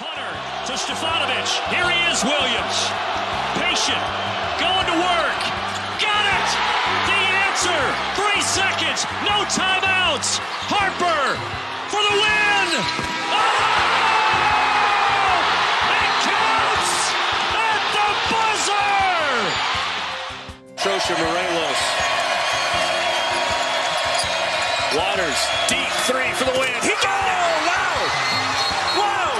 Hunter to Stefanovic. Here he is, Williams. Patient, going to work. Got it! The answer! Three seconds, no timeouts. Harper for the win! Oh! It counts at the buzzer! Trosha Morelos. Waters, deep three for the win. He got it! Wow! Wow!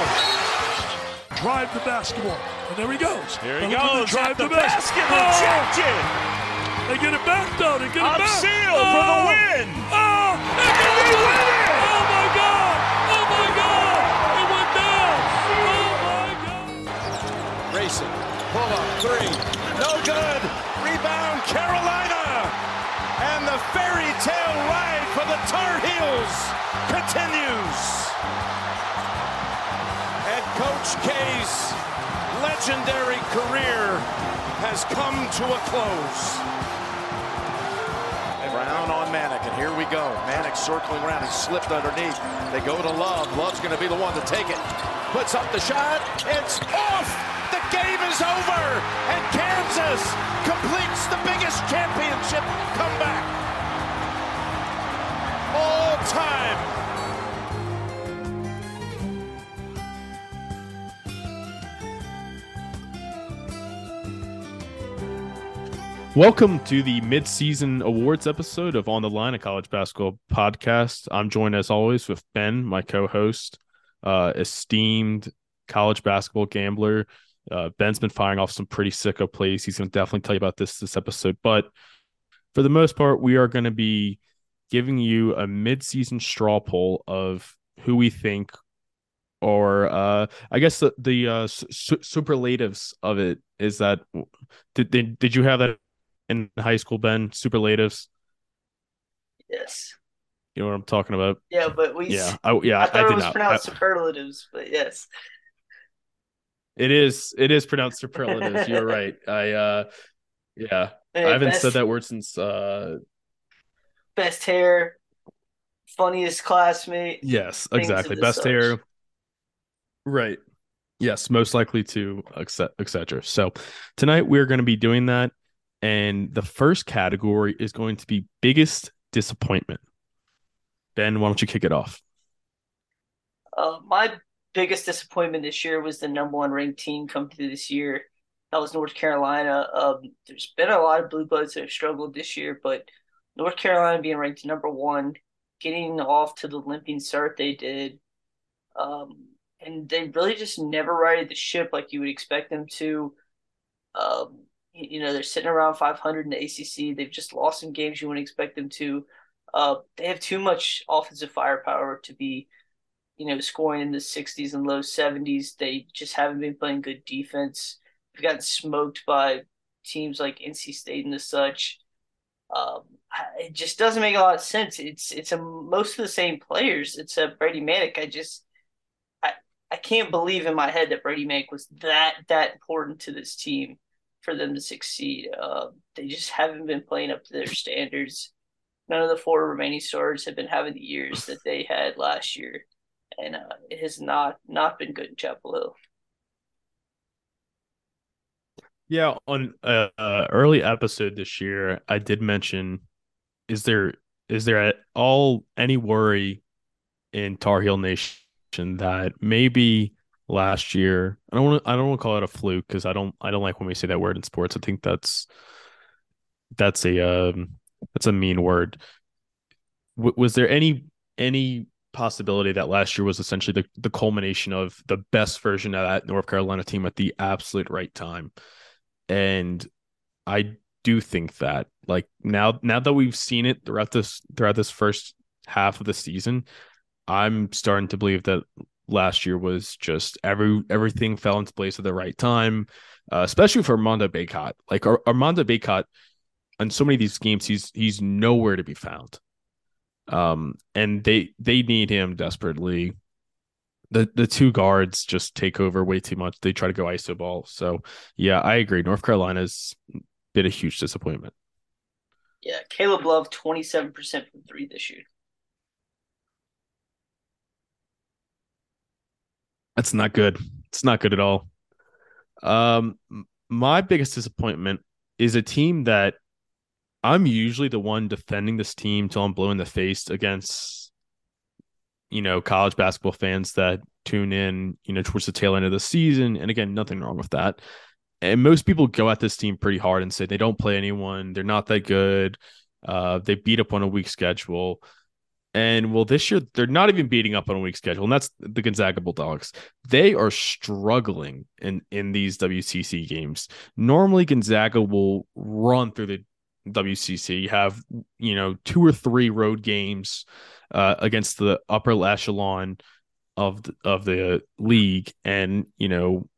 Drive the basketball. And there he goes. Here he They're goes drive the bas- basket, Oh! They get it back though. They get it back. Seal for the Oh! win. Oh! And they win it! Oh my God! Oh my God! It went down. Oh my God! Racing, pull up, three, no good. Rebound, Carolina. And the fairy tale ride for the Tar Heels continues. Coach K's legendary career has come to a close. Brown on Manek, and here we go. Manek circling around. He slipped underneath. They go to Love. Love's going to be the one to take it. Puts up the shot. It's off. The game is over. And Kansas completes the biggest championship comeback Welcome to the mid-season awards episode of On the Line, a college basketball podcast. I'm joined as always with Ben, my co-host, uh, esteemed college basketball gambler. Uh, Ben's been firing off some pretty sicko plays. He's going to definitely tell you about this this episode. But for the most part, we are going to be giving you a mid-season straw poll of who we think, or uh, I guess the the uh, su- superlatives of it is that. Did, did did you have that in high school, Ben? Superlatives. Yes. You know what I'm talking about? Yeah, but we. Yeah. I, yeah. I I, thought it was not. pronounced I- superlatives, but yes. it is. It is pronounced superlatives. You're right. I. uh Yeah. Hey, I haven't best, said that word since. uh Best hair, funniest classmate. Yes. Exactly. Best such. hair. Right. Yes. Most likely to, etc. So tonight we're going to be doing that, and the first category is going to be biggest disappointment. Ben, why don't you kick it off? Uh, my biggest disappointment this year was the number one ranked team come through this year. That was North Carolina. Um, there's been a lot of blue bloods that have struggled this year, but North Carolina being ranked number one, getting off to the limping start they did, um, and they really just never righted the ship like you would expect them to. Um, you know, they're sitting around 500 in the ACC. They've just lost some games you wouldn't expect them to. Uh, they have too much offensive firepower to be you know, scoring in the 60s and low 70s. They just haven't been playing good defense. They've gotten smoked by teams like NC State and the such. Um, it just doesn't make a lot of sense. It's it's a most of the same players. It's a Brady Manek. I just I I can't believe in my head that Brady Manek was that that important to this team for them to succeed. Uh, they just haven't been playing up to their standards. None of the four remaining stars have been having the years that they had last year and uh, it has not not been good in Chapel Hill. Yeah, on a, a early episode this year, I did mention: is there is there at all any worry in Tar Heel Nation that maybe last year I don't want to I don't want to call it a fluke because I don't I don't like when we say that word in sports. I think that's that's a um that's a mean word. W- was there any any possibility that last year was essentially the, the culmination of the best version of that North Carolina team at the absolute right time? and I do think that like now now that we've seen it throughout this throughout this first half of the season, I'm starting to believe that last year was just every everything fell into place at the right time, uh, especially for Armando Bacot. Like Ar- Armando Bacot, in so many of these games, he's he's nowhere to be found. Um, and they they need him desperately the the two guards just take over way too much. They try to go iso ball. So yeah, I agree. North Carolina's been a huge disappointment. Yeah, Caleb Love twenty seven percent from three this year. That's not good. It's not good at all. Um, my biggest disappointment is a team that I'm usually the one defending this team till I'm blue in the face against, you know, college basketball fans that tune in, you know, towards the tail end of the season. And again, nothing wrong with that. And most people go at this team pretty hard and say they don't play anyone, they're not that good. Uh, they beat up on a weak schedule. And well, this year they're not even beating up on a weak schedule, and that's the Gonzaga Bulldogs. They are struggling in in these WCC games. Normally, Gonzaga will run through the WCC, have you know two or three road games uh, against the upper echelon of the, of the league, and you know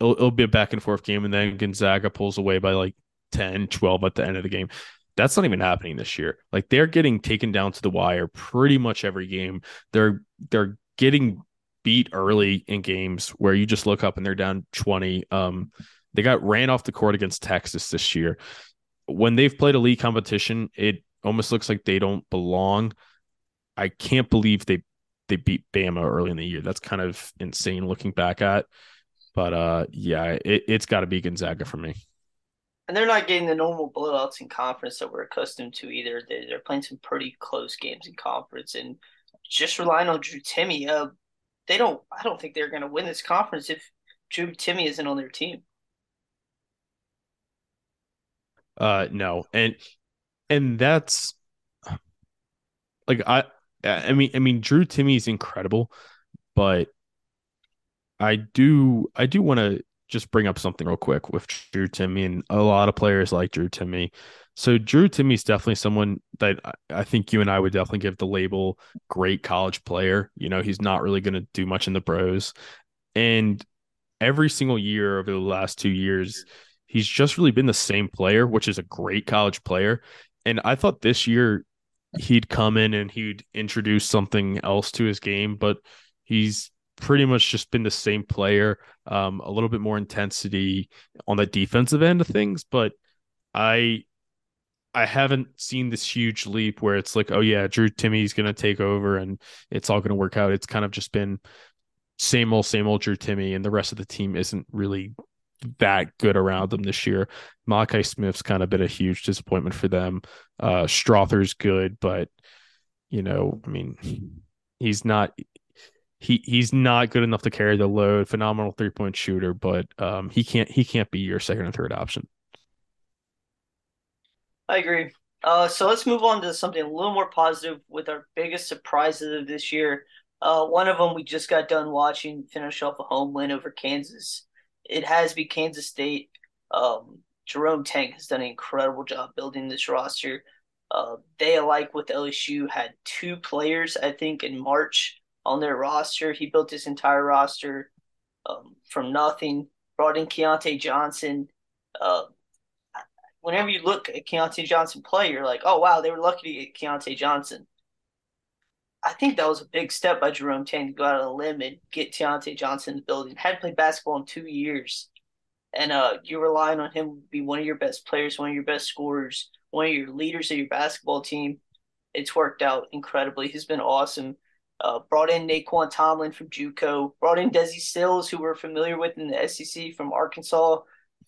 it'll, it'll be a back and forth game, and then Gonzaga pulls away by like 10, 12 at the end of the game. That's not even happening this year. Like they're getting taken down to the wire pretty much every game. They're they're getting beat early in games where you just look up and they're down 20. Um they got ran off the court against Texas this year. When they've played a league competition, it almost looks like they don't belong. I can't believe they they beat Bama early in the year. That's kind of insane looking back at. But uh yeah, it, it's got to be Gonzaga for me and they're not getting the normal blowouts in conference that we're accustomed to either. They, are playing some pretty close games in conference, and just relying on Drew Timme. uh, they don't. I don't think they're going to win this conference if Drew Timme isn't on their team. Uh, no, and and that's like I. I mean, I mean, Drew Timme is incredible, but I do, I do want to just bring up something real quick with Drew Timme and a lot of players like Drew Timme. So Drew Timme is definitely someone that I think you and I would definitely give the label great college player. You know, he's not really going to do much in the pros. And every single year over the last two years, he's just really been the same player, which is a great college player. And I thought this year he'd come in and he'd introduce something else to his game, but he's pretty much just been the same player, um, a little bit more intensity on the defensive end of things, but I I haven't seen this huge leap where it's like, oh yeah, Drew Timme's gonna take over and it's all gonna work out. It's kind of just been same old, same old Drew Timme, and the rest of the team isn't really that good around them this year. Malachi Smith's kind of been a huge disappointment for them. Uh Strawther's good, but you know, I mean, he's not he he's not good enough to carry the load. Phenomenal three point shooter, but um, he can't he can't be your second or third option. I agree. Uh, so let's move on to something a little more positive with our biggest surprises of this year. Uh, one of them we just got done watching finish off a home win over Kansas. It has be Kansas State. Um, Jerome Tang has done an incredible job building this roster. Uh, they, alike with LSU, had two players, I think, in March on their roster. He built his entire roster um, from nothing. Brought in Keyontae Johnson. Uh, whenever you look at Keyontae Johnson play, you're like, oh wow, they were lucky to get Keyontae Johnson. I think that was a big step by Jerome Tang to go out on a limb and get Keyontae Johnson in the building. Hadn't played basketball in two years. And uh, you're relying on him to be one of your best players, one of your best scorers, one of your leaders of your basketball team. It's worked out incredibly. He's been awesome. Uh, brought in Nae'Qwan Tomlin from JUCO. Brought in Desi Sills, who we're familiar with in the SEC from Arkansas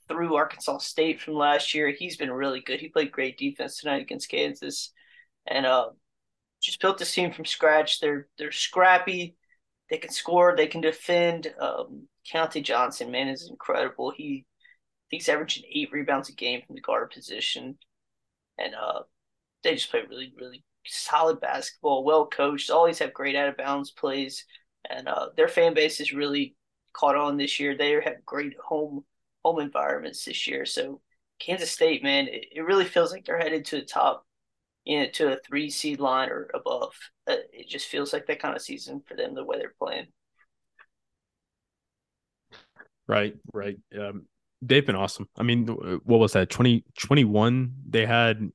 through Arkansas State from last year. He's been really good. He played great defense tonight against Kansas, and uh, just built this team from scratch. They're they're scrappy. They can score. They can defend. Um, Keyontae Johnson, man, is incredible. He he's averaging eight rebounds a game from the guard position, and uh, they just play really, really solid basketball, well coached, always have great out of bounds plays, and uh, their fan base is really caught on this year. They have great home home environments this year. So Kansas State, man, it, it really feels like they're headed to the top, you know, to a three seed line or above. Uh, it just feels like that kind of season for them the way they're playing. Right, right. Um, they've been awesome. I mean, what was that? 2021, they had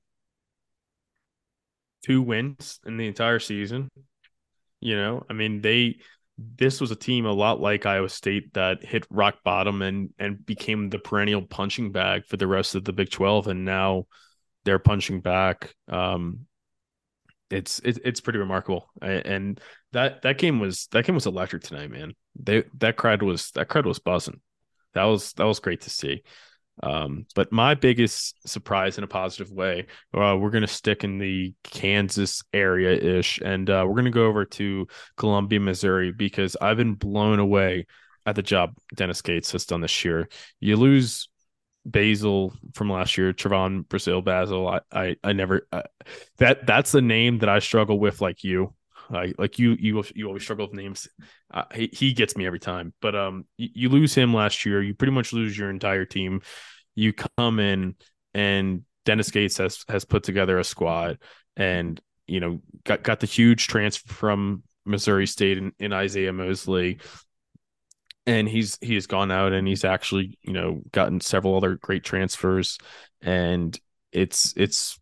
two wins in the entire season. You know, I mean, they this was a team a lot like Iowa State that hit rock bottom and and became the perennial punching bag for the rest of the Big 12 and now they're punching back um it's it, it's pretty remarkable and that that game was that game was electric tonight man they that crowd was that crowd was buzzing. That was that was great to see. Um, but my biggest surprise in a positive way, uh, we're going to stick in the Kansas area ish, and uh, we're going to go over to Columbia, Missouri, because I've been blown away at the job Dennis Gates has done this year. You lose Basil from last year, Trevon Brazile Basil. I, I, I never uh, that that's the name that I struggle with, like you. Like like you you you always struggle with names. Uh, he he gets me every time. But um, you, you lose him last year. You pretty much lose your entire team. You come in and Dennis Gates has has put together a squad and you know got got the huge transfer from Missouri State in, in Isaiah Mosley and he's he has gone out and he's actually you know gotten several other great transfers and it's it's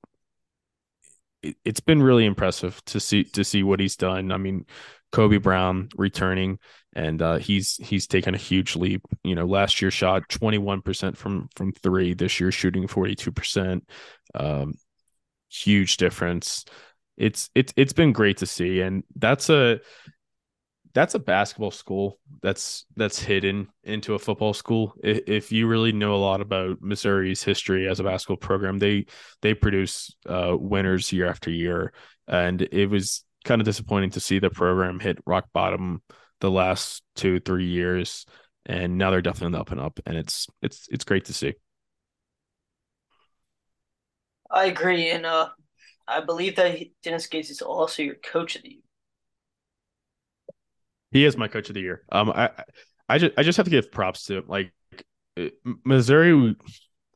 it's been really impressive to see to see what he's done. I mean, Kobe Brown returning and uh, he's he's taken a huge leap. You know, last year shot 21% from from 3, this year shooting 42%. Um, huge difference. It's it's it's been great to see and that's a that's a basketball school that's that's hidden into a football school. If you really know a lot about Missouri's history as a basketball program, they they produce uh, winners year after year, and it was kind of disappointing to see the program hit rock bottom the last two three years, and now they're definitely on the up and up, and it's it's it's great to see. I agree, and uh, I believe that Dennis Gates is also your coach of the year. He is my coach of the year. Um, I, I just, I just have to give props to him. Like Missouri,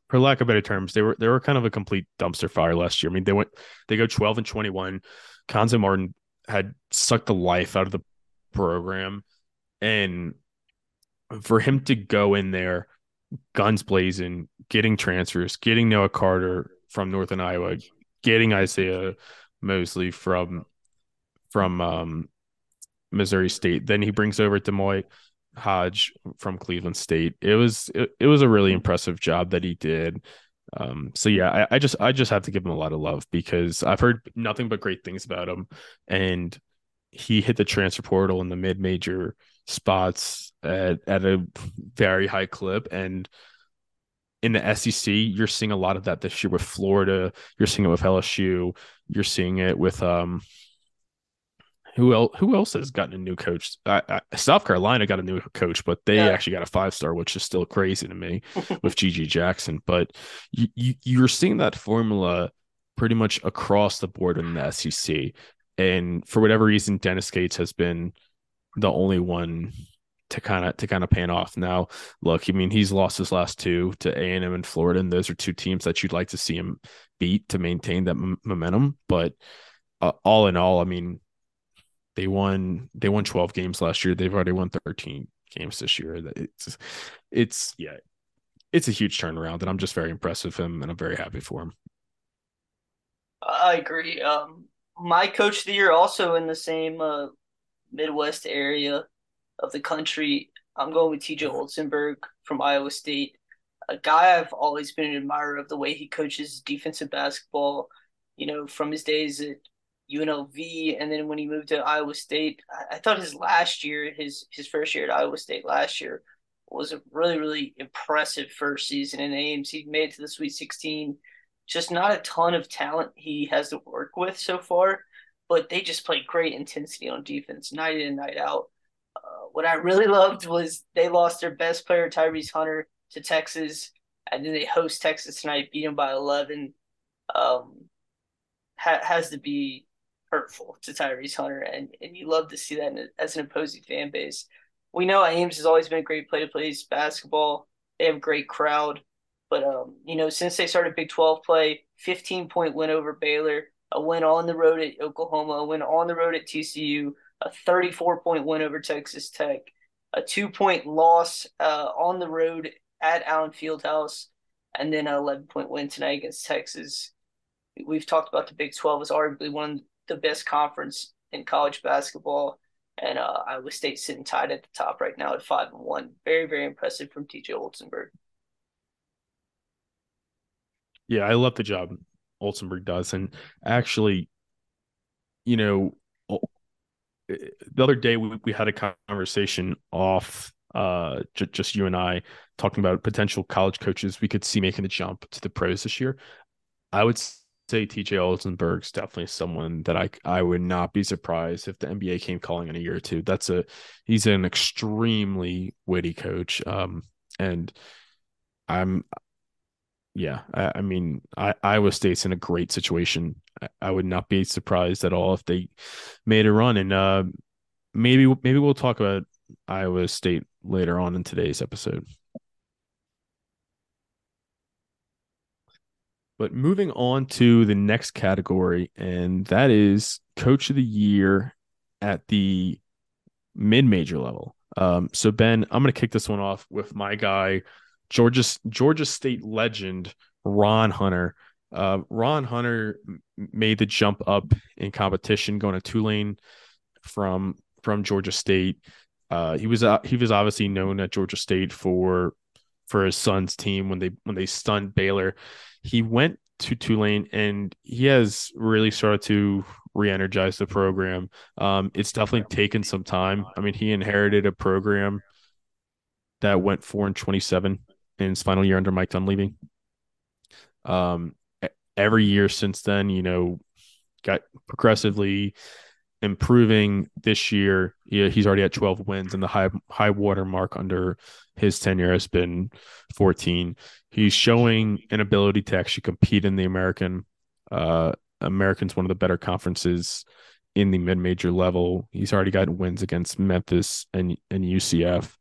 for lack of better terms, they were, they were kind of a complete dumpster fire last year. I mean, they went, they go twelve and twenty one. Cuonzo Martin had sucked the life out of the program, and for him to go in there, guns blazing, getting transfers, getting Noah Carter from Northern Iowa, getting Isaiah Mosley from from um, Missouri State. Then he brings over D'Moi Hodge from Cleveland State. It was it, it was a really impressive job that he did. Um, so yeah, I, I, just I just have to give him a lot of love because I've heard nothing but great things about him, and he hit the transfer portal in the mid major spots at at a very high clip and. In the SEC, you're seeing a lot of that this year with Florida. You're seeing it with LSU. You're seeing it with um, who else? Who else has gotten a new coach? I, I, South Carolina got a new coach, but they yeah. actually got a five star, which is still crazy to me with GG Jackson. But you, you you're seeing that formula pretty much across the board in the SEC, and for whatever reason, Dennis Gates has been the only one to kind of to kind of pan off. Now, look, I mean, he's lost his last two to A and M and Florida, and those are two teams that you'd like to see him beat to maintain that m- momentum. But uh, all in all, I mean, they won they won 12 games last year. They've already won 13 games this year. It's it's yeah, it's a huge turnaround, and I'm just very impressed with him, and I'm very happy for him. I agree. Um, my coach of the year also in the same uh, Midwest area of the country. I'm going with TJ Otzelberger from Iowa State, a guy I've always been an admirer of the way he coaches defensive basketball. You know, from his days at UNLV, and then when he moved to Iowa State, I, thought his last year, his his first year at Iowa State last year, was a really really impressive first season in Ames. He made it to the Sweet 16. Just not a ton of talent he has to work with so far, but they just play great intensity on defense night in and night out. Uh, what I really loved was they lost their best player Tyrese Hunter to Texas, and then they host Texas tonight, beat them by 11. Um, ha- has to be hurtful to Tyrese Hunter, and, and you love to see that as an opposing fan base. We know Ames has always been a great play to play basketball. They have a great crowd, but um, you know, since they started Big Twelve play, fifteen point win over Baylor, a win on the road at Oklahoma, a win on the road at TCU, a thirty four point win over Texas Tech, a two point loss uh, on the road at Allen Fieldhouse, and then an eleven point win tonight against Texas. We've talked about the Big Twelve as arguably one the best conference in college basketball. And uh, Iowa State sitting tied at the top right now at five and one. Very, very impressive from TJ Otzelberger. Yeah, I love the job Otzelberger does, and actually, you know, the other day we, we had a conversation off uh j- just you and I talking about potential college coaches we could see making the jump to the pros this year. I would say TJ Otzelberger's definitely someone that I I would not be surprised if the NBA came calling in a year or two. That's a he's an extremely witty coach. Um and I'm yeah, I, I mean I Iowa State's in a great situation. I, I, would not be surprised at all if they made a run and uh maybe maybe we'll talk about Iowa State later on in today's episode. But moving on to the next category, and that is coach of the year at the mid major level. Um, so Ben, I'm going to kick this one off with my guy, Georgia Georgia State legend Ron Hunter. Uh, Ron Hunter made the jump up in competition, going to Tulane from from Georgia State. Uh, he was uh, he was obviously known at Georgia State for for his son's team when they when they stunned Baylor he went to Tulane and he has really started to re-energize the program. Um, it's definitely taken some time. I mean, he inherited a program that went four and twenty-seven in his final year under Mike Dunleavy. Um, every year since then, you know, got progressively improving this year. He, he's already at 12 wins, and the high high water mark under his tenure has been 14. He's showing an ability to actually compete in the American. Uh, American's one of the better conferences in the mid major level. He's already gotten wins against Memphis and and UCF.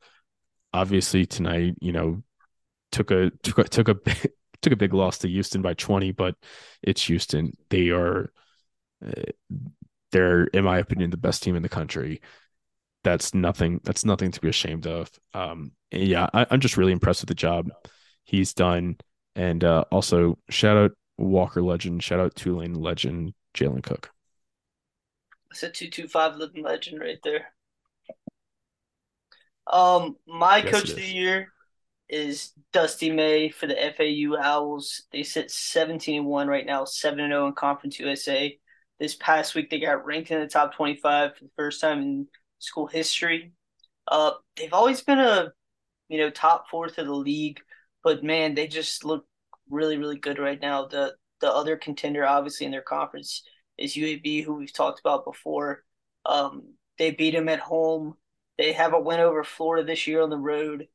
Obviously tonight, you know, took a took a took a took a big loss to Houston by 20, but it's Houston. They are uh, they're in my opinion the best team in the country that's nothing that's nothing to be ashamed of um yeah I, am just really impressed with the job he's done and uh also shout out walker legend shout out tulane legend jalen cook it's a 225 living legend right there um my yes, coach of the year is Dusty May for the FAU Owls. They sit 17 1 right now, 7 0 in Conference USA. This past week, they got ranked in the top 25 for the first time in school history. Uh, they've always been a, you know, top fourth of the league, but man, they just look really, really good right now. The the other contender, obviously, in their conference is UAB, who we've talked about before. Um, they beat them at home. They have a win over Florida this year on the road.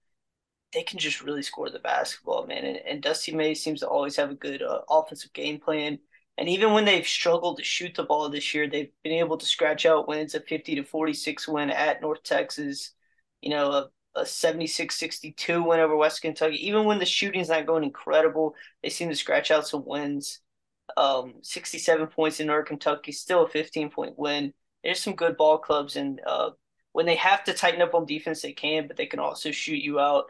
They can just really score the basketball, man. And, and Dusty May seems to always have a good uh, offensive game plan. And even when they've struggled to shoot the ball this year, they've been able to scratch out wins a 50 to 46 win at North Texas, you know, a 76 62 win over West Kentucky. Even when the shooting's not going incredible, they seem to scratch out some wins. Um, 67 points in North Kentucky, still a 15 point win. There's some good ball clubs, and uh, when they have to tighten up on defense, they can, but they can also shoot you out.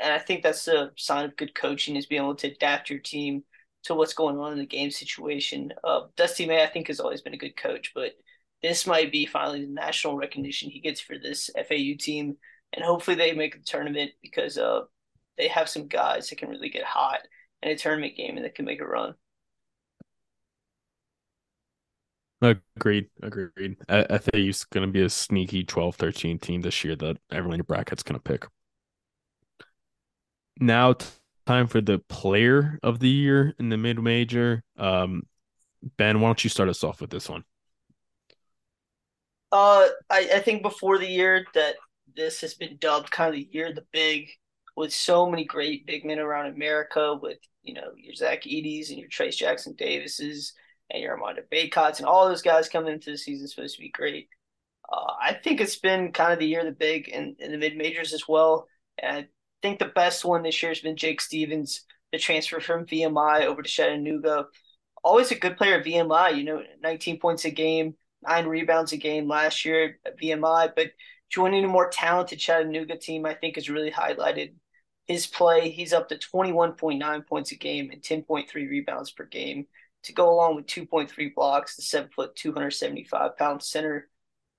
And I think that's a sign of good coaching is being able to adapt your team to what's going on in the game situation. Uh, Dusty May, I think, has always been a good coach, but this might be finally the national recognition he gets for this FAU team, and hopefully they make the tournament because uh, they have some guys that can really get hot in a tournament game and that can make a run. Agreed. Agreed. I, I think he's going to be a sneaky 12 13 team this year that everyone in your bracket's going to pick. Now, time for the player of the year in the mid major. Um, ben, why don't you start us off with this one? Uh, I, I think before the year that this has been dubbed kind of the year of the big, with so many great big men around America, with you know your Zach Edeys and your Trayce Jackson Davises and your Armando Bacots and all those guys coming into the season supposed to be great. Uh, I think it's been kind of the year of the big in, in the mid majors as well. And I think the best one this year has been Jake Stephens, the transfer from VMI over to Chattanooga. Always a good player at VMI, you know, 19 points a game, nine rebounds a game last year at VMI. But joining a more talented Chattanooga team, I think, has really highlighted his play. He's up to 21.9 points a game and 10.3 rebounds per game to go along with 2.3 blocks, the seven foot, 275 pound center.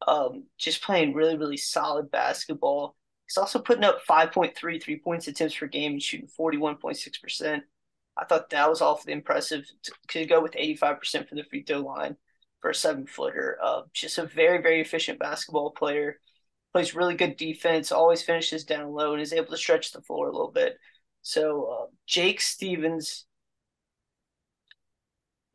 Um, just playing really, really solid basketball. He's also putting up 5.3 three points attempts per game and shooting 41.6%. I thought that was awfully impressive. Could go with 85% for the free throw line. for a seven footer. Uh, just a very, very efficient basketball player. Plays really good defense, always finishes down low, and is able to stretch the floor a little bit. So uh, Jake Stephens,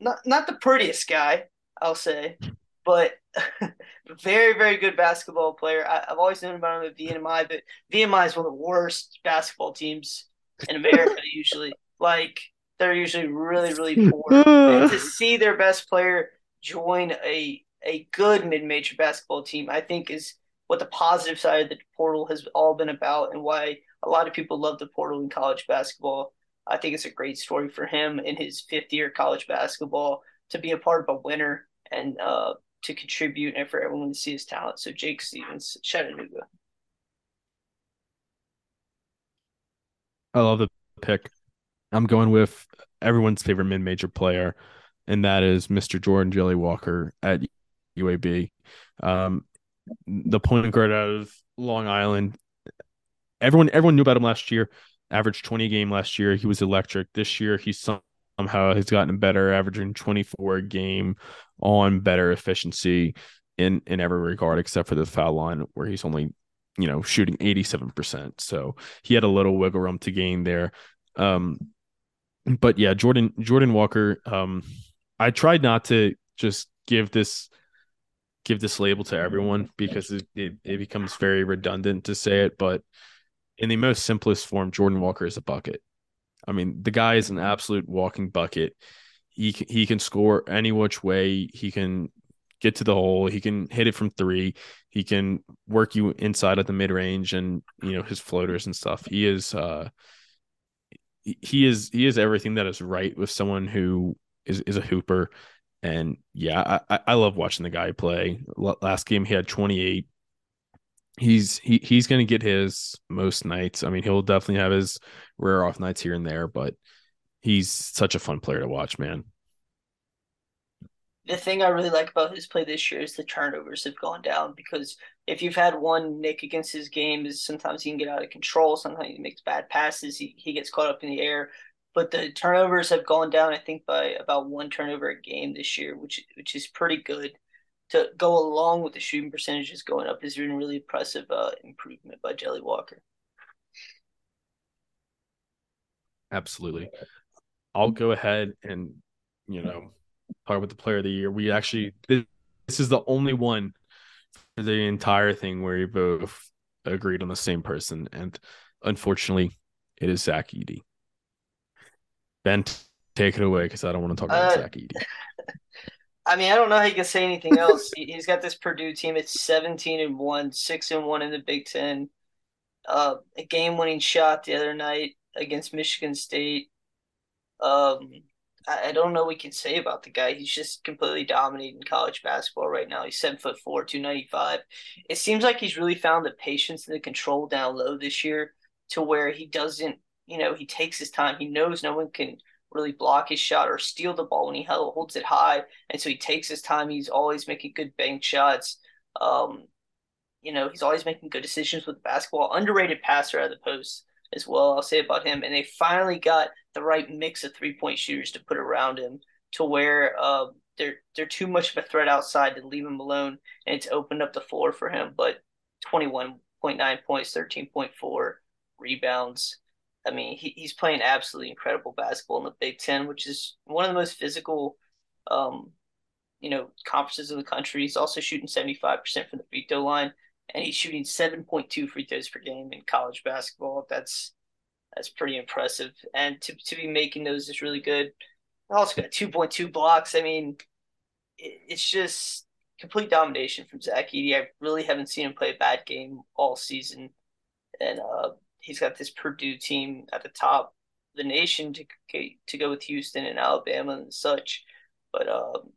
not not the prettiest guy, I'll say, but very, very good basketball player. I, have always known about him at VMI, but VMI is one of the worst basketball teams in America. usually, like they're usually really, really poor. and to see their best player join a a good mid major basketball team, I think is what the positive side of the portal has all been about, and why a lot of people love the portal in college basketball. I think it's a great story for him in his fifth year college basketball to be a part of a winner and uh, to contribute and for everyone to see his talent. So Jake Stephens, Chattanooga. I love the pick. I'm going with everyone's favorite mid-major player, and that is Mr. Jordan Jelly Walker at UAB. Um, the point guard out of Long Island. Everyone, everyone knew about him last year. Averaged 20 game last year. He was electric. This year, he somehow has gotten better, averaging 24 a game on better efficiency in in every regard except for the foul line where he's only you know shooting 87%. So he had a little wiggle room to gain there. Um but yeah, Jordan Jordan Walker um I tried not to just give this give this label to everyone because it, it, it becomes very redundant to say it, but in the most simplest form, Jordan Walker is a bucket. I mean, the guy is an absolute walking bucket. He he can score any which way. He can get to the hole. He can hit it from three. He can work you inside at the mid range and you know his floaters and stuff. He is uh he is he is everything that is right with someone who is is a hooper. And yeah, I I love watching the guy play. Last game he had 28 he's he he's going to get his most nights. I mean, he'll definitely have his rare off nights here and there, but he's such a fun player to watch, man. The thing I really like about his play this year is the turnovers have gone down because if you've had one nick against his game, is sometimes he can get out of control. Sometimes he makes bad passes. He, he gets caught up in the air. But the turnovers have gone down, I think, by about one turnover a game this year, which which is pretty good to go along with the shooting percentages going up has been really impressive uh, improvement by Jelly Walker. Absolutely. I'll go ahead and you know talk about the player of the year. We actually this, is the only one for the entire thing where we both agreed on the same person, and unfortunately, it is Zach Edey. Ben, take it away because I don't want to talk about uh, Zach Edey. I mean, I don't know how you can say anything else. He's got this Purdue team. It's seventeen and one, six and one in the Big Ten. Uh, a game-winning shot the other night against Michigan State. Um, I, I don't know what we can say about the guy. He's just completely dominating college basketball right now. He's seven foot four, two ninety five. It seems like he's really found the patience and the control down low this year, to where he doesn't. You know, he takes his time. He knows no one can really block his shot or steal the ball when he holds it high. And so he takes his time. He's always making good bank shots. Um, you know, he's always making good decisions with the basketball. Underrated passer at the post as well. I'll say about him. And they finally got the right mix of three point shooters to put around him to where uh, they're they're too much of a threat outside to leave him alone, and it's opened up the floor for him. But twenty one point nine points, thirteen point four rebounds. I mean, he, he's playing absolutely incredible basketball in the Big Ten, which is one of the most physical, um, you know, conferences in the country. He's also shooting 75% from the free throw line, and he's shooting 7.2 free throws per game in college basketball. That's that's pretty impressive. And to, to be making those is really good. I Also got 2.2 blocks. I mean, it, it's just complete domination from Zach Edey. I really haven't seen him play a bad game all season. And uh, he's got this Purdue team at the top of the nation to to go with Houston and Alabama and such. But um,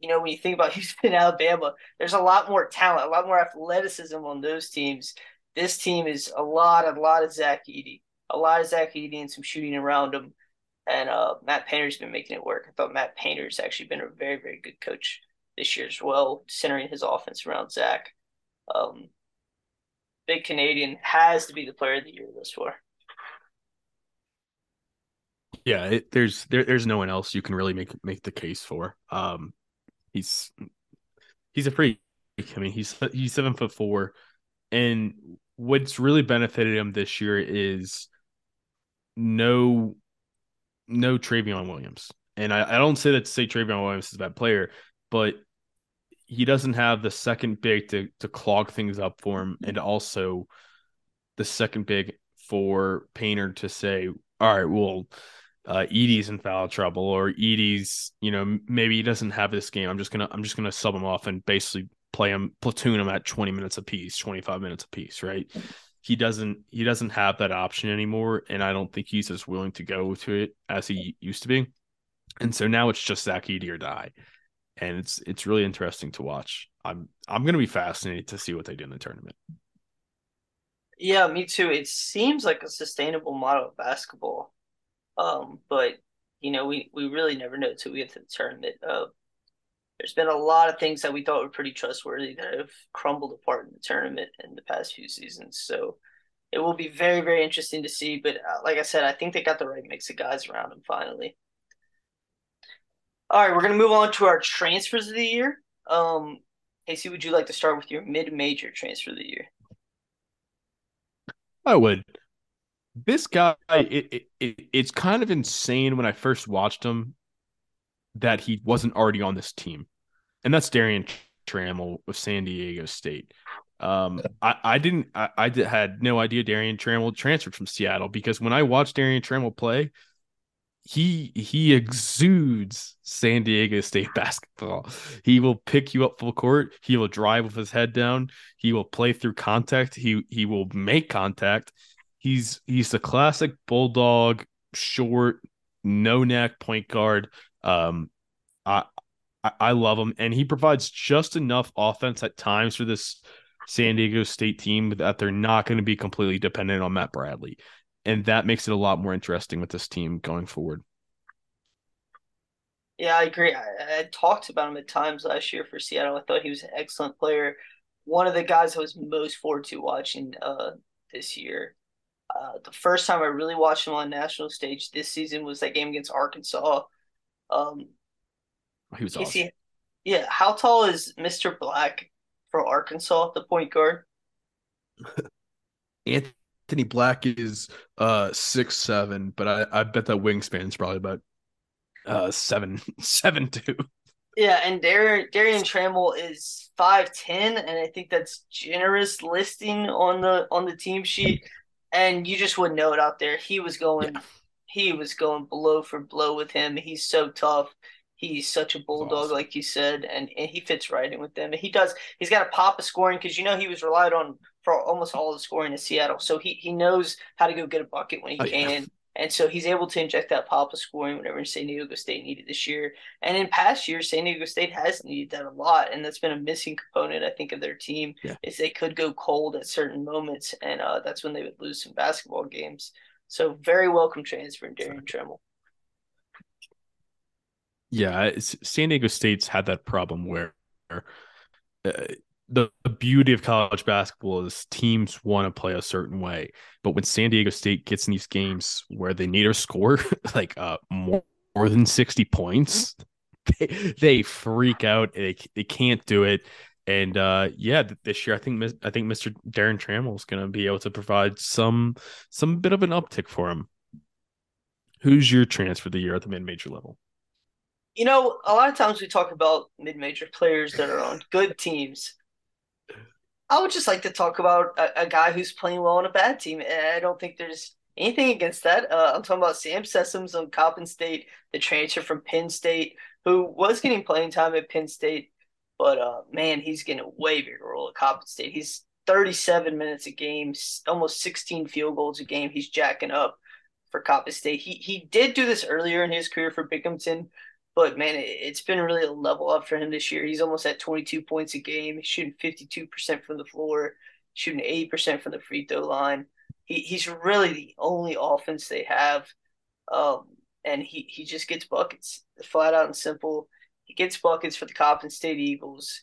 you know, when you think about Houston and Alabama, there's a lot more talent, a lot more athleticism on those teams. This team is a lot, a lot of Zach Edey, a lot of Zach Edey and some shooting around him. And uh, Matt Painter's been making it work. I thought Matt Painter's actually been a very, very good coach this year as well, centering his offense around Zach. Um, big Canadian has to be the player of the year this far. Yeah, it, there's there, there's no one else you can really make make the case for. Um, he's he's a freak. I mean, he's he's seven foot four, and what's really benefited him this year is no no Trevion Williams. And I, I don't say that to say Trevion Williams is a bad player, but he doesn't have the second big to to clog things up for him, and also the second big for Painter to say, all right, well, uh, Edey's in foul trouble, or Edey's, you know, maybe he doesn't have this game. I'm just gonna I'm just gonna sub him off and basically play him platoon him at 20 minutes a piece, 25 minutes a piece, right? He doesn't he doesn't have that option anymore, and I don't think he's as willing to go to it as he used to be. And so now it's just Zach Edey or die, and it's it's really interesting to watch. I'm I'm gonna be fascinated to see what they do in the tournament. Yeah, me too. It seems like a sustainable model of basketball, um, but you know we we really never know until we get to the tournament. Uh, there's been a lot of things that we thought were pretty trustworthy that have crumbled apart in the tournament in the past few seasons. So it will be very, very interesting to see. But uh, like I said, I think they got the right mix of guys around them finally. All right, we're to move on to our transfers of the year. Um, Casey, would you like to start with your mid-major transfer of the year? I would. This guy, it, it, it, it's kind of insane when I first watched him that he wasn't already on this team and that's Darrion Trammell of San Diego State. Um, I, I didn't I, I had no idea Darrion Trammell transferred from Seattle because when I watched Darrion Trammell play, he he exudes San Diego State basketball. He will pick you up full court. He will drive with his head down. He will play through contact. He he will make contact. He's he's the classic bulldog, short, no neck point guard. Um, I I, I love him, and he provides just enough offense at times for this San Diego State team that they're not going to be completely dependent on Matt Bradley, and that makes it a lot more interesting with this team going forward. Yeah, I agree. I, I talked about him at times last year for Seattle. I thought he was an excellent player. One of the guys I was most forward to watching uh, this year. Uh, the first time I really watched him on national stage this season was that game against Arkansas. Um, he was awesome. yeah, how tall is Mr. Black for Arkansas, the point guard? Anthony Black is uh six seven, but I, I bet that wingspan is probably about uh seven seven two. Yeah, and Darren Darren Trammell is five ten, and I think that's generous listing on the on the team sheet. And you just wouldn't know it out there. He was going, yeah. he was going blow for blow with him. He's so tough. He's such a bulldog, awesome. like you said, and, and he fits right in with them. And he does. He's got a pop of scoring because you know he was relied on for almost all the scoring in Seattle. So he he knows how to go get a bucket when he oh, can. Yeah. And so he's able to inject that pop of scoring whenever San Diego State needed this year. And in past years, San Diego State has needed that a lot. And that's been a missing component, I think, of their team yeah. is they could go cold at certain moments. And uh, that's when they would lose some basketball games. So very welcome transfer in Darren Trammell. Yeah, San Diego State's had that problem where uh, the, the beauty of college basketball is teams want to play a certain way, but when San Diego State gets in these games where they need to score like uh, more, more than sixty points, they, they freak out. They they can't do it. And uh, yeah, this year I think I think Mr. Darren Trammell is going to be able to provide some some bit of an uptick for him. Who's your transfer of the year at the mid major level? You know, a lot of times we talk about mid-major players that are on good teams. I would just like to talk about a, a, guy who's playing well on a bad team, I don't think there's anything against that. Uh, I'm talking about Sam Sessoms on Coppin State, the transfer from Penn State, who was getting playing time at Penn State, but uh, man, he's getting a way bigger role at Coppin State. He's 37 minutes a game, almost 16 field goals a game. He's jacking up for Coppin State. He he did do this earlier in his career for Binghamton, but man, it's been really a level up for him this year. He's almost at 22 points a game. Shooting 52% from the floor, shooting 80% from the free throw line. He, he's really the only offense they have. Um, and he, he just gets buckets, flat out and simple. He gets buckets for the Coppin State Eagles.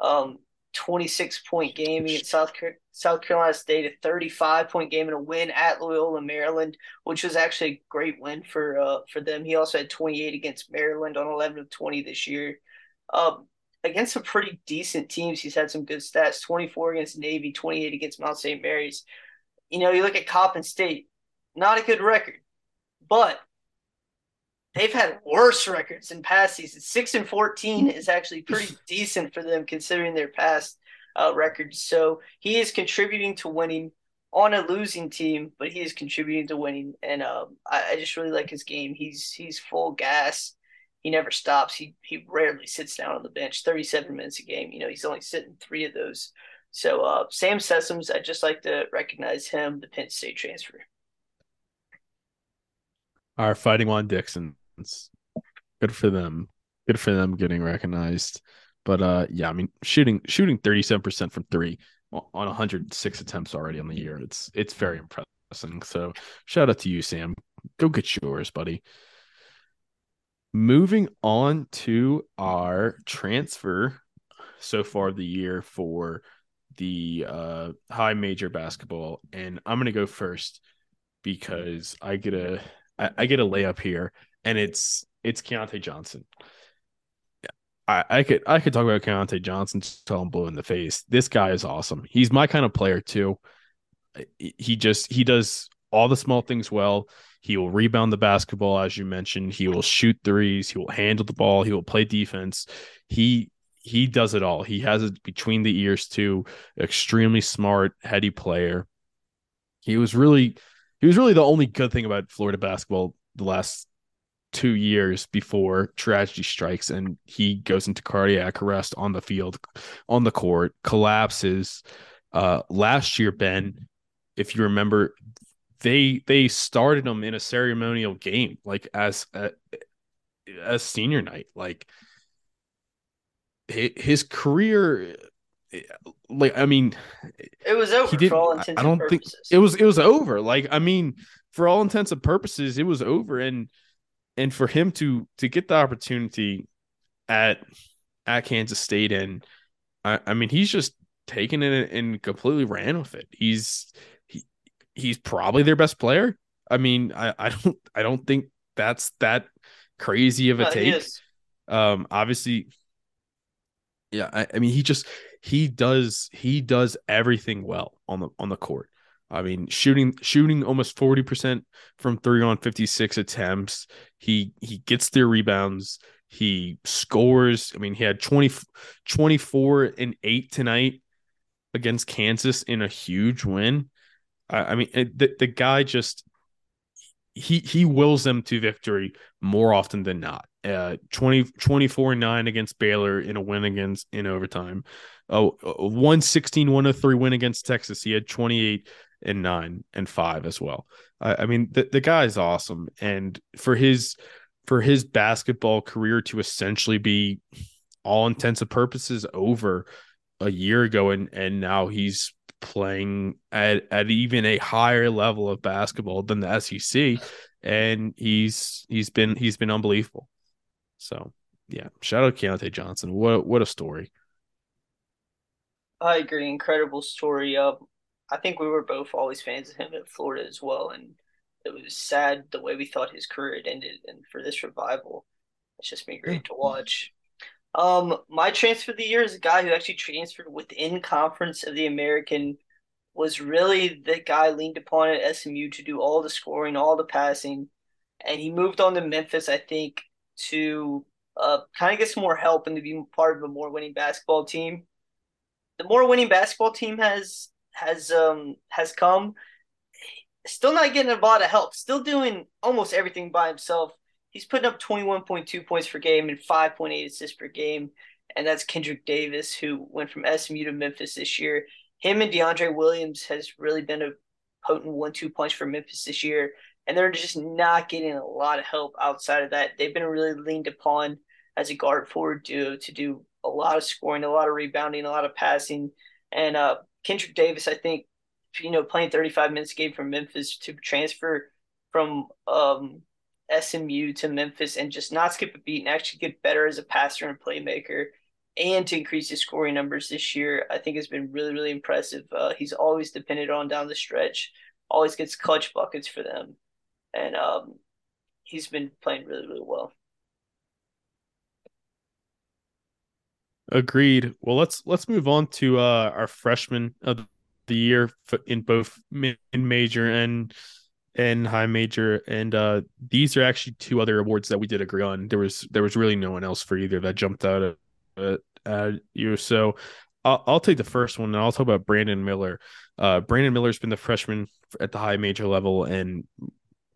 Um, 26 point game against South South Carolina State, a 35 point game and a win at Loyola Maryland, which was actually a great win for uh, for them. He also had 28 against Maryland on 11 of 20 this year. Um, against some pretty decent teams, he's had some good stats 24 against Navy, 28 against Mount St. Mary's. You know, you look at Coppin State, not a good record, but they've had worse records in past seasons. 6 and 14 is actually pretty decent for them considering their past uh, records. So he is contributing to winning on a losing team, but he is contributing to winning. And um, I, I just really like his game. He's he's full gas he never stops. He he rarely sits down on the bench. Thirty seven minutes a game. You know, he's only sitting three of those. So uh, Sam Sessoms, I'd just like to recognize him, the Penn State transfer. Our fighting on Dixon's. good for them. Good for them getting recognized. But uh, yeah, I mean, shooting shooting thirty seven percent from three on one hundred six attempts already on the year. It's it's very impressive. So shout out to you, Sam. Go get yours, buddy. Moving on to our transfer so far the year for the uh, high major basketball, and I'm gonna go first because I get a I, I get a layup here, and it's it's Keyontae Johnson. I, I could I could talk about Keyontae Johnson till I'm blue in the face. This guy is awesome. He's my kind of player too. He just he does all the small things well. He will rebound the basketball, as you mentioned. He will shoot threes. He will handle the ball. He will play defense. He he does it all. He has it between the ears too. Extremely smart, heady player. He was really he was really the only good thing about Florida basketball the last two years before tragedy strikes and he goes into cardiac arrest on the field, on the court, collapses. Uh, last year, Ben, if you remember, they they started him in a ceremonial game like as a, as senior night like his career like i mean it was over he for all intents i don't think it was it was over like i mean for all intents and purposes it was over and and for him to to get the opportunity at at kansas state and i, I mean he's just taken it and completely ran with it he's he, he's probably their best player. I mean, I, I don't I don't think that's that crazy of a take. Um, obviously, yeah. I, I mean, he just he does he does everything well on the on the court. I mean, shooting shooting almost 40% from 3 on 56 attempts. He he gets their rebounds. He scores. I mean, he had 20 24 and 8 tonight against Kansas in a huge win. I, I mean, the the guy just he he wills them to victory more often than not. Uh 20 24 9 against Baylor in a win against in overtime. Oh, uh, 116 103 win against Texas. He had 28 and 9 and 5 as well. I, I mean, the the guy is awesome and for his for his basketball career to essentially be all intents and purposes over a year ago and and now he's playing at, at even a higher level of basketball than the SEC, and he's he's been he's been unbelievable. So yeah, shout out Keyontae Johnson. What what a story. I agree, incredible story. Uh, I think we were both always fans of him at Florida as well, and it was sad the way we thought his career had ended. And for this revival, it's just been great to watch. Um, my transfer of the year is a guy who actually transferred within conference of the American. Was really the guy leaned upon at SMU to do all the scoring, all the passing, and he moved on to Memphis. I think to uh, kind of get some more help and to be part of a more winning basketball team. The more winning basketball team has has um has come, still not getting a lot of help. Still doing almost everything by himself he's putting up 21.2 points per game and 5.8 assists per game. And that's Kendrick Davis, who went from SMU to Memphis this year. Him and DeAndre Williams has really been a potent one-two punch for Memphis this year. And they're just not getting a lot of help outside of that. They've been really leaned upon as a guard forward duo to do a lot of scoring, a lot of rebounding, a lot of passing. And uh, Kendrick Davis, I think, you know, playing 35 minutes a game from Memphis to transfer from um, SMU to Memphis and just not skip a beat and actually get better as a passer and playmaker and to increase his scoring numbers this year, I think has been really, really impressive. Uh, he's always depended on down the stretch, always gets clutch buckets for them. And um, he's been playing really, really well. Agreed. Well, let's let's move on to uh, our freshman of the year in both in major and and high major, and uh, these are actually two other awards that we did agree on. There was there was really no one else for either that jumped out at, at you. So I'll, I'll, take the first one, and I'll talk about Brandon Miller. Uh, Brandon Miller's been the freshman at the high major level, and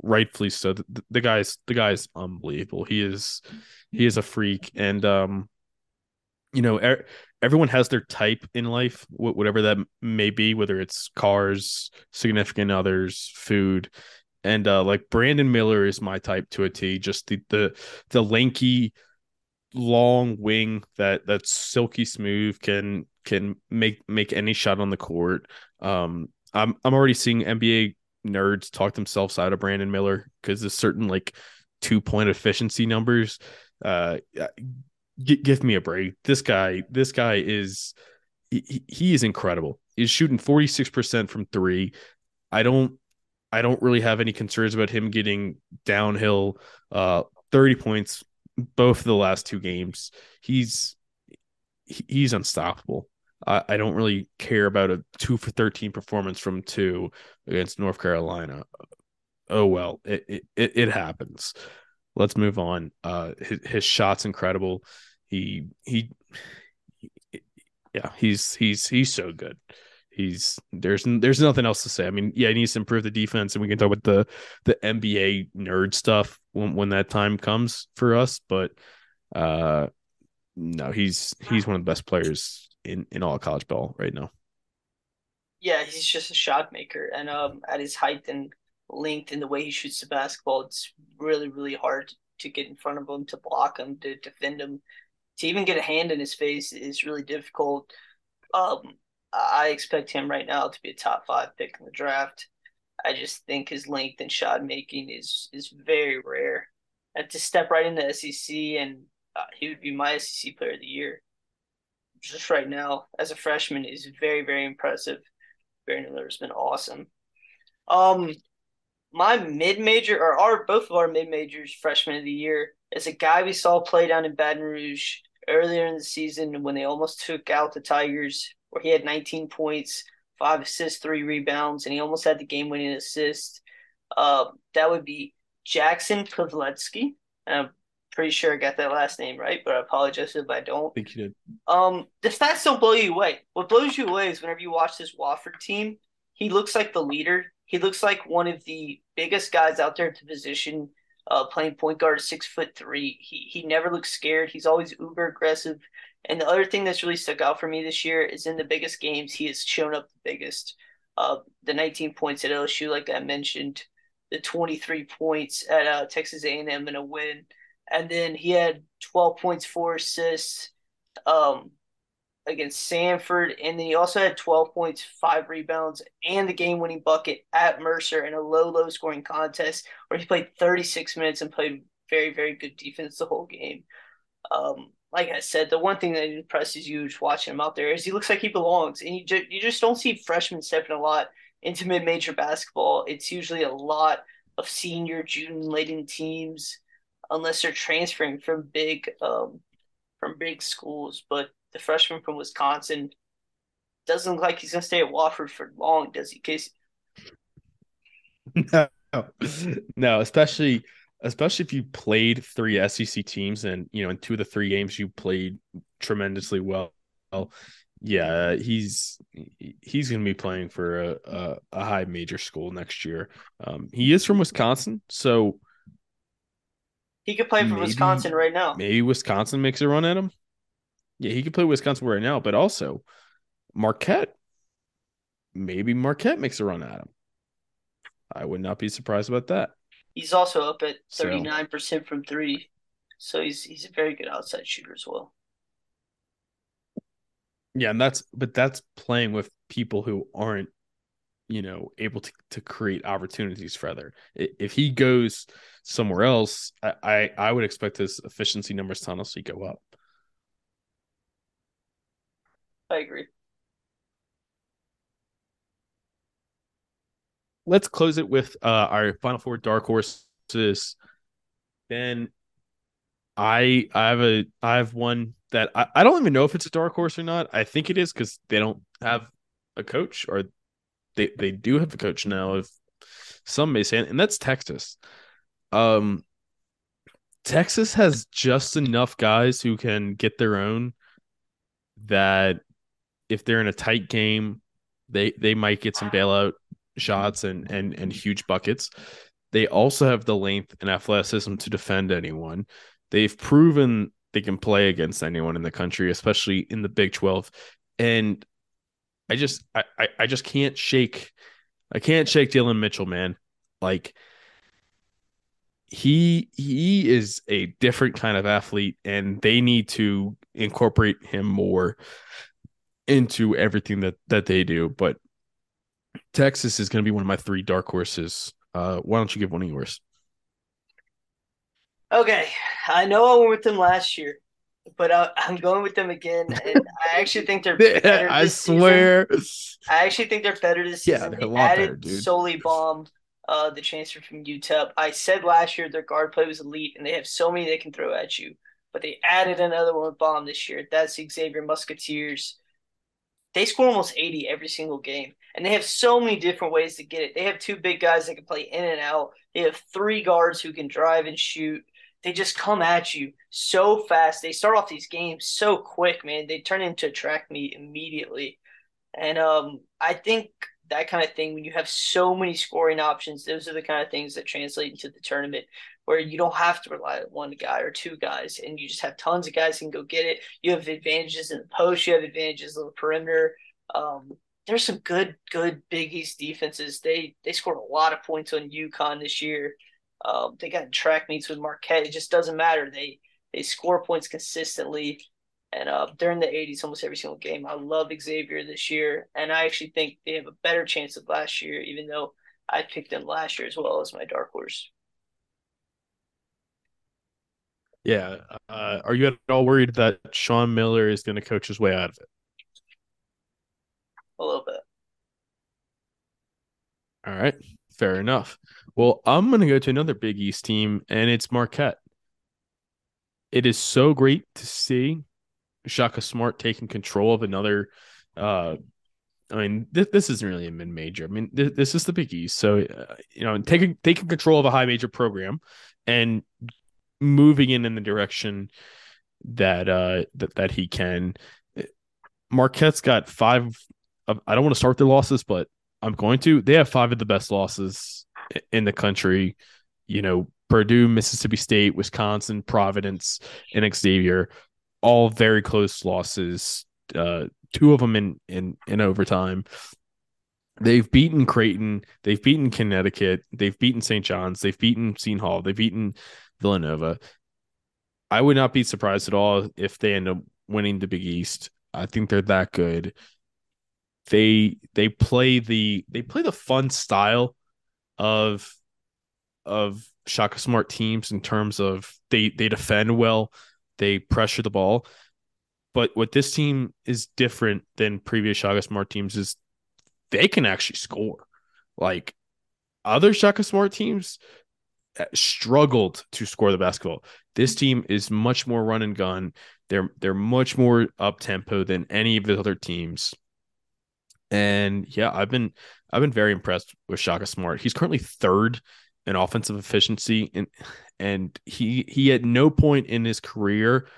rightfully so. The, the guy's the guy's unbelievable. He is he is a freak, and um, you know, er, everyone has their type in life, whatever that may be, whether it's cars, significant others, food, and uh, like Brandon Miller is my type to a T. Just the the the lanky, long wing that that's silky smooth can can make make any shot on the court. Um, I'm I'm already seeing NBA nerds talk themselves out of Brandon Miller because there's certain like two point efficiency numbers. Uh, give me a break. This guy, this guy is he, he is incredible. He's shooting 46% from 3. I don't I don't really have any concerns about him getting downhill uh 30 points both of the last two games. He's he's unstoppable. I, don't really care about a 2 for 13 performance from 2 against North Carolina. Oh well, it it, it happens. Let's move on. Uh his, his shot's incredible. He he, yeah he's he's he's so good. He's there's there's nothing else to say. I mean yeah he needs to improve the defense and we can talk about the the nba nerd stuff when, when that time comes for us but uh no he's he's one of the best players in in all college ball right now. Yeah he's just a shot maker and um at his height and length and the way he shoots the basketball it's really really hard to get in front of him to block him to defend him to even get a hand in his face is really difficult. Um, I expect him right now to be a top five pick in the draft. I just think his length and shot making is is very rare. And to step right into SEC and uh, he would be my SEC player of the year. Just right now, as a freshman, is very very impressive. Barry Miller has been awesome. Um, my mid major or our both of our mid majors freshman of the year is a guy we saw play down in Baton Rouge earlier in the season when they almost took out the Tigers, where he had 19 points, five assists, three rebounds, and he almost had the game winning assist. Uh, that would be Jackson Paveletzke. I'm pretty sure I got that last name right, but I apologize if I don't. I think you did. Um, the stats don't blow you away. What blows you away is whenever you watch this Wofford team, he looks like the leader. He looks like one of the biggest guys out there at the position uh, playing point guard, six foot three. He he never looks scared. He's always uber aggressive. And the other thing that's really stuck out for me this year is in the biggest games, he has shown up the biggest. Uh, the 19 points at LSU, like I mentioned, the 23 points at uh, Texas A&M in a win, and then he had 12 points, four assists. Um, against Samford, and then he also had 12 points, five rebounds, and the game winning bucket at Mercer in a low, low scoring contest where he played 36 minutes and played very, very good defense the whole game. Um, like I said, the one thing that impresses you watching him out there is he looks like he belongs, and you just, you just don't see freshmen stepping a lot into mid major basketball. It's usually a lot of senior, junior, laden teams, unless they're transferring from big um, from big schools. But the freshman from Wisconsin. Doesn't look like he's gonna stay at Wofford for long, does he, Casey? No, no, especially especially if you played three SEC teams and you know in two of the three games you played tremendously well. Yeah, he's he's going to be playing for a, a, a, high major school next year. Um, he is from Wisconsin, so he could play for maybe, Wisconsin right now. Maybe Wisconsin makes a run at him. Yeah, he could play Wisconsin right now, but also Marquette. Maybe Marquette makes a run at him. I would not be surprised about that. He's also up at thirty nine percent from three, so he's he's a very good outside shooter as well. Yeah, and that's but that's playing with people who aren't, you know, able to to create opportunities for other. If he goes somewhere else, I I, I would expect his efficiency numbers to honestly go up. I agree. Let's close it with uh, our final four dark horses. Then I I have a I have one that I, I don't even know if it's a dark horse or not. I think it is because they don't have a coach, or they they do have a coach now. If some may say, and that's Texas. Um, Texas has just enough guys who can get their own. That if they're in a tight game, they they might get some bailout shots and and and huge buckets. They also have the length and athleticism to defend anyone. They've proven they can play against anyone in the country, especially in the Big 12. And I just I, I just can't shake I can't shake Dillon Mitchell, man. Like he he is a different kind of athlete and they need to incorporate him more into everything that that they do. But Texas is going to be one of my three dark horses. Uh, why don't you give one of yours? Okay, I know I went with them last year, but I, am going with them again, and I actually think they're better. I swear, season. I actually think they're better this season. Yeah, they're they added better, Boum, uh, the transfer from UTEP. I said last year their guard play was elite, and they have so many they can throw at you. But they added another one with Boum this year. That's the Xavier Musketeers. They score almost 80 every single game. And they have so many different ways to get it. They have two big guys that can play in and out. They have three guards who can drive and shoot. They just come at you so fast. They start off these games so quick, man. They turn into a track meet immediately. And um, I think that kind of thing, when you have so many scoring options, those are the kind of things that translate into the tournament where you don't have to rely on one guy or two guys and you just have tons of guys who can go get it. You have advantages in the post, you have advantages on the perimeter. Um, there's some good, good Big East defenses. They they scored a lot of points on UConn this year. Um, they got track meets with Marquette. It just doesn't matter. They they score points consistently. And uh, during the 80s, almost every single game. I love Xavier this year, and I actually think they have a better chance of last year, even though I picked them last year as well as my dark horse. Yeah. Uh, are you at all worried that Sean Miller is going to coach his way out of it? A little bit. All right. Fair enough. Well, I'm going to go to another Big East team, and it's Marquette. It is so great to see Shaka Smart taking control of another. Uh, I mean, this, this isn't really a mid major. I mean, th- this is the Big East, so uh, you know, taking taking control of a high major program and moving in in the direction that uh that, that he can. Marquette's got five. Of, I don't want to start their losses, but I'm going to. They have five of the best losses in the country. You know, Purdue, Mississippi State, Wisconsin, Providence, and Xavier, all very close losses. Uh, two of them in in in overtime. They've beaten Creighton. They've beaten Connecticut. They've beaten St. John's. They've beaten Seton Hall. They've beaten Villanova. I would not be surprised at all if they end up winning the Big East. I think they're that good. They they play the they play the fun style of of Shaka Smart teams in terms of they they defend well, they pressure the ball. But what this team is different than previous Shaka Smart teams is they can actually score. Like other Shaka Smart teams, struggled to score the basketball. This team is much more run and gun. They're they're much more up tempo than any of the other teams. And yeah, I've been I've been very impressed with Shaka Smart. He's currently third in offensive efficiency, and and he he at no point in his career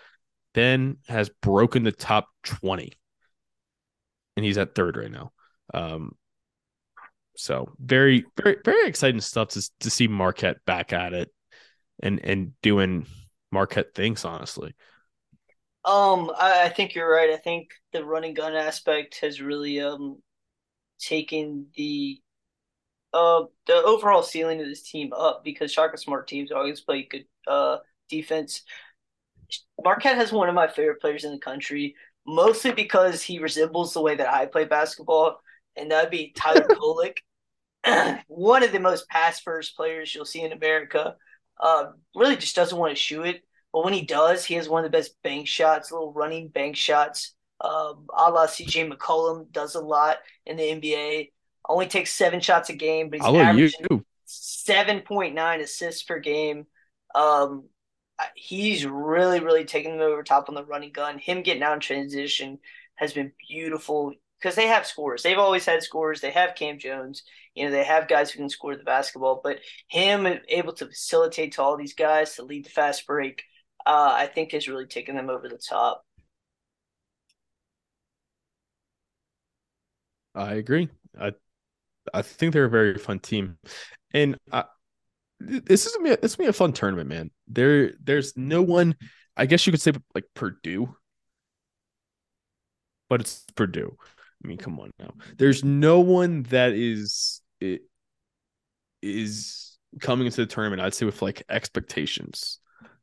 then has broken the top twenty, and he's at third right now. Um, so very, very, very exciting stuff to to see Marquette back at it and and doing Marquette things. Honestly, um, I, I think you're right. I think the running gun aspect has really um taken the uh the overall ceiling of this team up because Shaka Smart teams always play good uh defense. Marquette has one of my favorite players in the country, mostly because he resembles the way that I play basketball and that'd be Tyler Kolek, one of the most pass first players you'll see in America. Uh, really just doesn't want to shoot it, but when he does, he has one of the best bank shots, little running bank shots. Um, a la CJ McCollum does a lot in the NBA. Only takes seven shots a game, but he's averaging seven point nine assists per game. Um, he's really, really taking them over top on the running gun. Him getting out in transition has been beautiful because they have scores. They've always had scores. They have Cam Jones. You know, they have guys who can score the basketball. But him able to facilitate to all these guys to lead the fast break, uh, I think has really taken them over the top. I agree. I I think they're a very fun team, and I, this is gonna be, this is gonna be a fun tournament, man. There, there's no one. I guess you could say like Purdue, but it's Purdue. I mean, come on now. There's no one that is it is coming into the tournament. I'd say with like expectations,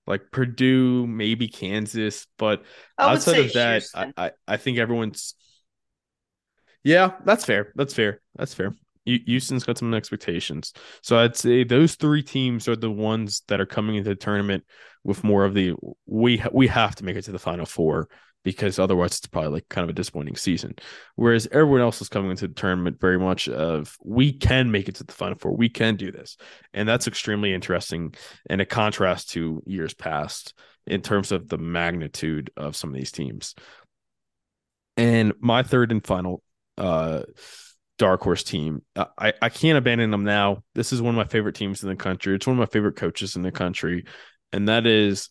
like Purdue, maybe Kansas, but outside of that, I, I I think everyone's. Yeah, that's fair. That's fair. That's fair. Houston's got some expectations. So I'd say those three teams are the ones that are coming into the tournament with more of the we we have to make it to the final four because otherwise it's probably like kind of a disappointing season. Whereas everyone else is coming into the tournament very much of we can make it to the final four, we can do this, and that's extremely interesting and a contrast to years past in terms of the magnitude of some of these teams. And my third and final uh dark horse team. I, I can't abandon them now. This is one of my favorite teams in the country. It's one of my favorite coaches in the country, and that is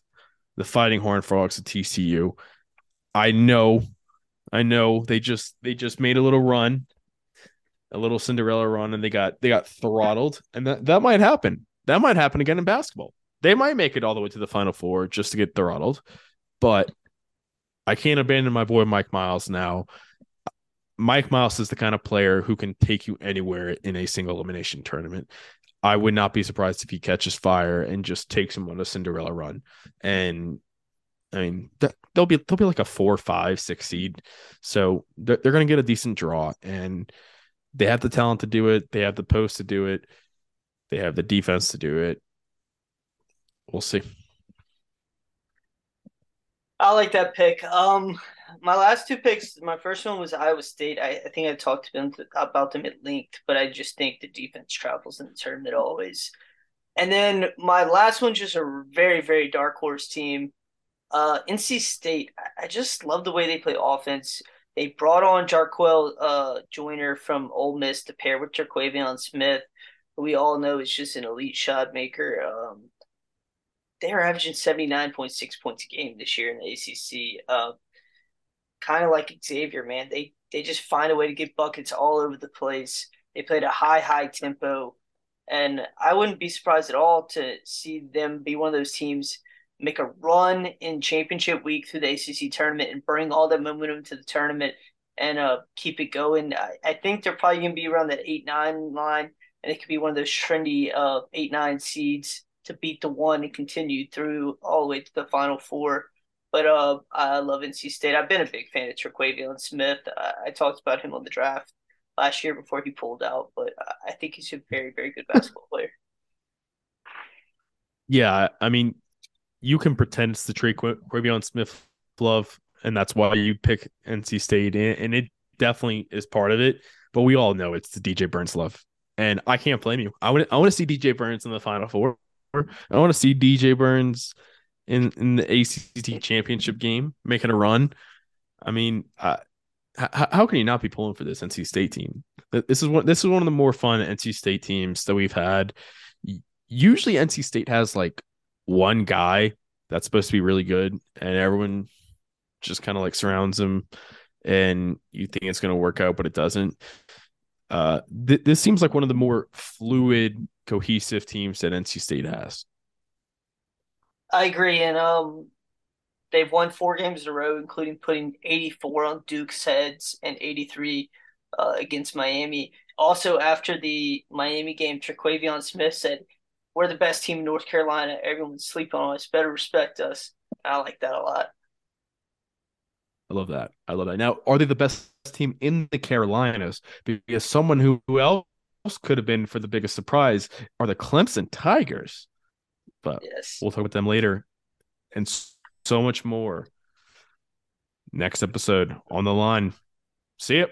the Fighting Horn Frogs at TCU. I know, I know they just they just made a little run, a little Cinderella run, and they got they got throttled, and that that might happen. That might happen again in basketball. They might make it all the way to the Final Four just to get throttled, but I can't abandon my boy Mike Miles now. Mike Miles is the kind of player who can take you anywhere in a single elimination tournament. I would not be surprised if he catches fire and just takes him on a Cinderella run. And I mean, they'll be they'll be like a four, five, six seed, so they're, they're going to get a decent draw, and they have the talent to do it. They have the post to do it. They have the defense to do it. We'll see. I like that pick. Um, my last two picks, my first one was Iowa State. I, I think I talked to them about them at length, but I just think the defense travels in the tournament always. And then my last one's just a very, very dark horse team. Uh, NC State. I just love the way they play offense. They brought on Jarkel uh, Joiner from Ole Miss to pair with Terquavion Smith, who we all know is just an elite shot maker. Um, they're averaging 79.6 points a game this year in the ACC. Uh, kind of like Xavier, man. They they just find a way to get buckets all over the place. They played a high, high tempo. And I wouldn't be surprised at all to see them be one of those teams make a run in championship week through the ACC tournament and bring all that momentum to the tournament and uh, keep it going. I, I think they're probably going to be around that 8 9 line, and it could be one of those trendy uh, 8 9 seeds to beat the one and continue through all the way to the final four. But uh, I love NC State. I've been a big fan of Terquavion Smith. I, I talked about him on the draft last year before he pulled out, but I think he's a very, very good basketball player. Yeah, I mean, you can pretend it's the Terquavion Smith love, and that's why you pick NC State, and it definitely is part of it. But we all know it's the DJ Burns love, and I can't blame you. I want I want to see DJ Burns in the Final Four. I want to see DJ Burns in in the ACC championship game, making a run. I mean, uh, how, how can you not be pulling for this NC State team? This is one. This is one of the more fun NC State teams that we've had. Usually, NC State has like one guy that's supposed to be really good, and everyone just kind of like surrounds him, and you think it's going to work out, but it doesn't. Uh, th- this seems like one of the more fluid, cohesive teams that NC State has. I agree, and um, they've won four games in a row, including putting 84 on Duke's heads and 83 uh, against Miami. Also, after the Miami game, Terquavion Smith said, "We're the best team in North Carolina. Everyone's sleeping on us. Better respect us." I like that a lot. I love that. I love that. Now, are they the best team in the Carolinas? Because someone who, who else could have been for the biggest surprise are the Clemson Tigers. But yes. we'll talk about them later and so much more. Next episode on the line. See you.